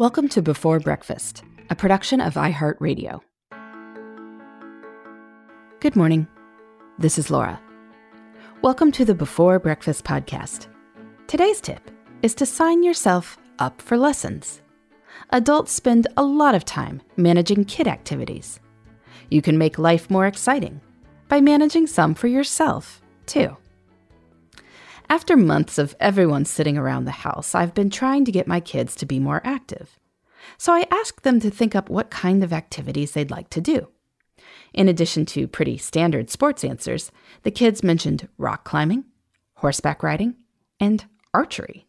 Welcome to Before Breakfast, a production of iHeartRadio. Good morning. This is Laura. Welcome to the Before Breakfast podcast. Today's tip is to sign yourself up for lessons. Adults spend a lot of time managing kid activities. You can make life more exciting by managing some for yourself, too. After months of everyone sitting around the house, I've been trying to get my kids to be more active. So I asked them to think up what kind of activities they'd like to do. In addition to pretty standard sports answers, the kids mentioned rock climbing, horseback riding, and archery.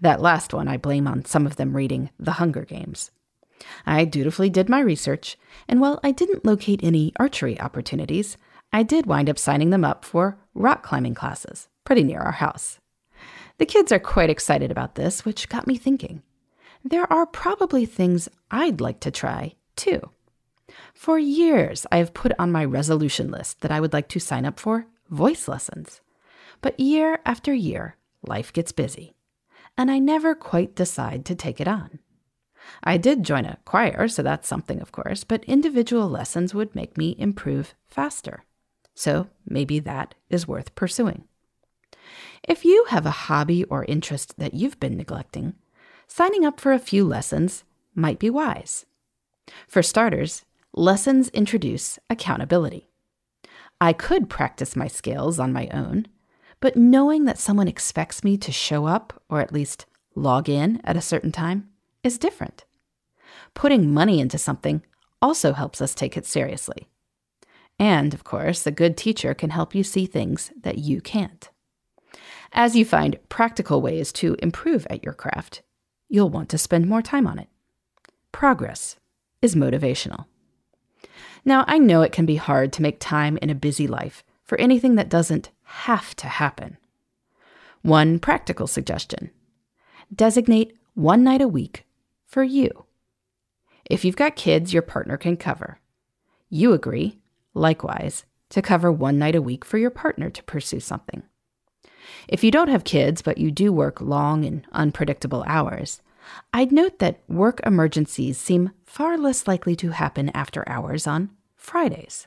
That last one I blame on some of them reading The Hunger Games. I dutifully did my research, and while I didn't locate any archery opportunities, I did wind up signing them up for rock climbing classes pretty near our house. The kids are quite excited about this, which got me thinking. There are probably things I'd like to try, too. For years, I have put on my resolution list that I would like to sign up for voice lessons. But year after year, life gets busy, and I never quite decide to take it on. I did join a choir, so that's something, of course, but individual lessons would make me improve faster. So maybe that is worth pursuing. If you have a hobby or interest that you've been neglecting, signing up for a few lessons might be wise. For starters, lessons introduce accountability. I could practice my skills on my own, but knowing that someone expects me to show up or at least log in at a certain time is different. Putting money into something also helps us take it seriously. And, of course, a good teacher can help you see things that you can't. As you find practical ways to improve at your craft, you'll want to spend more time on it. Progress is motivational. Now, I know it can be hard to make time in a busy life for anything that doesn't have to happen. One practical suggestion designate one night a week for you. If you've got kids your partner can cover, you agree, likewise, to cover one night a week for your partner to pursue something. If you don't have kids, but you do work long and unpredictable hours, I'd note that work emergencies seem far less likely to happen after hours on Fridays.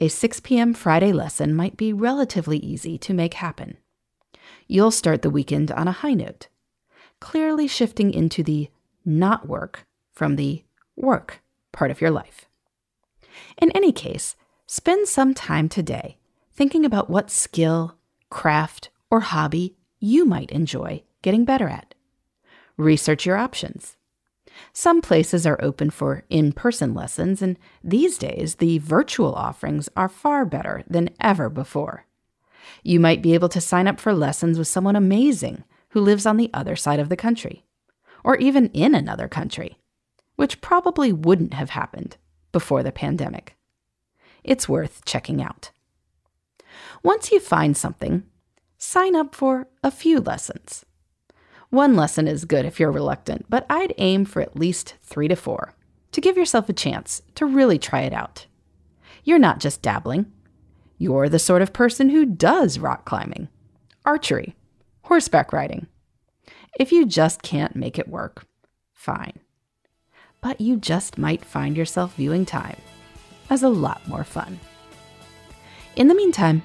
A 6 p.m. Friday lesson might be relatively easy to make happen. You'll start the weekend on a high note, clearly shifting into the not work from the work part of your life. In any case, spend some time today thinking about what skill, craft, or hobby you might enjoy getting better at. Research your options. Some places are open for in person lessons, and these days the virtual offerings are far better than ever before. You might be able to sign up for lessons with someone amazing who lives on the other side of the country, or even in another country, which probably wouldn't have happened before the pandemic. It's worth checking out. Once you find something, sign up for a few lessons. One lesson is good if you're reluctant, but I'd aim for at least three to four to give yourself a chance to really try it out. You're not just dabbling, you're the sort of person who does rock climbing, archery, horseback riding. If you just can't make it work, fine. But you just might find yourself viewing time as a lot more fun. In the meantime,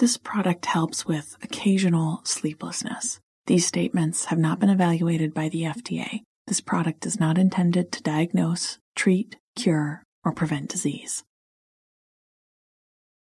This product helps with occasional sleeplessness. These statements have not been evaluated by the FDA. This product is not intended to diagnose, treat, cure, or prevent disease.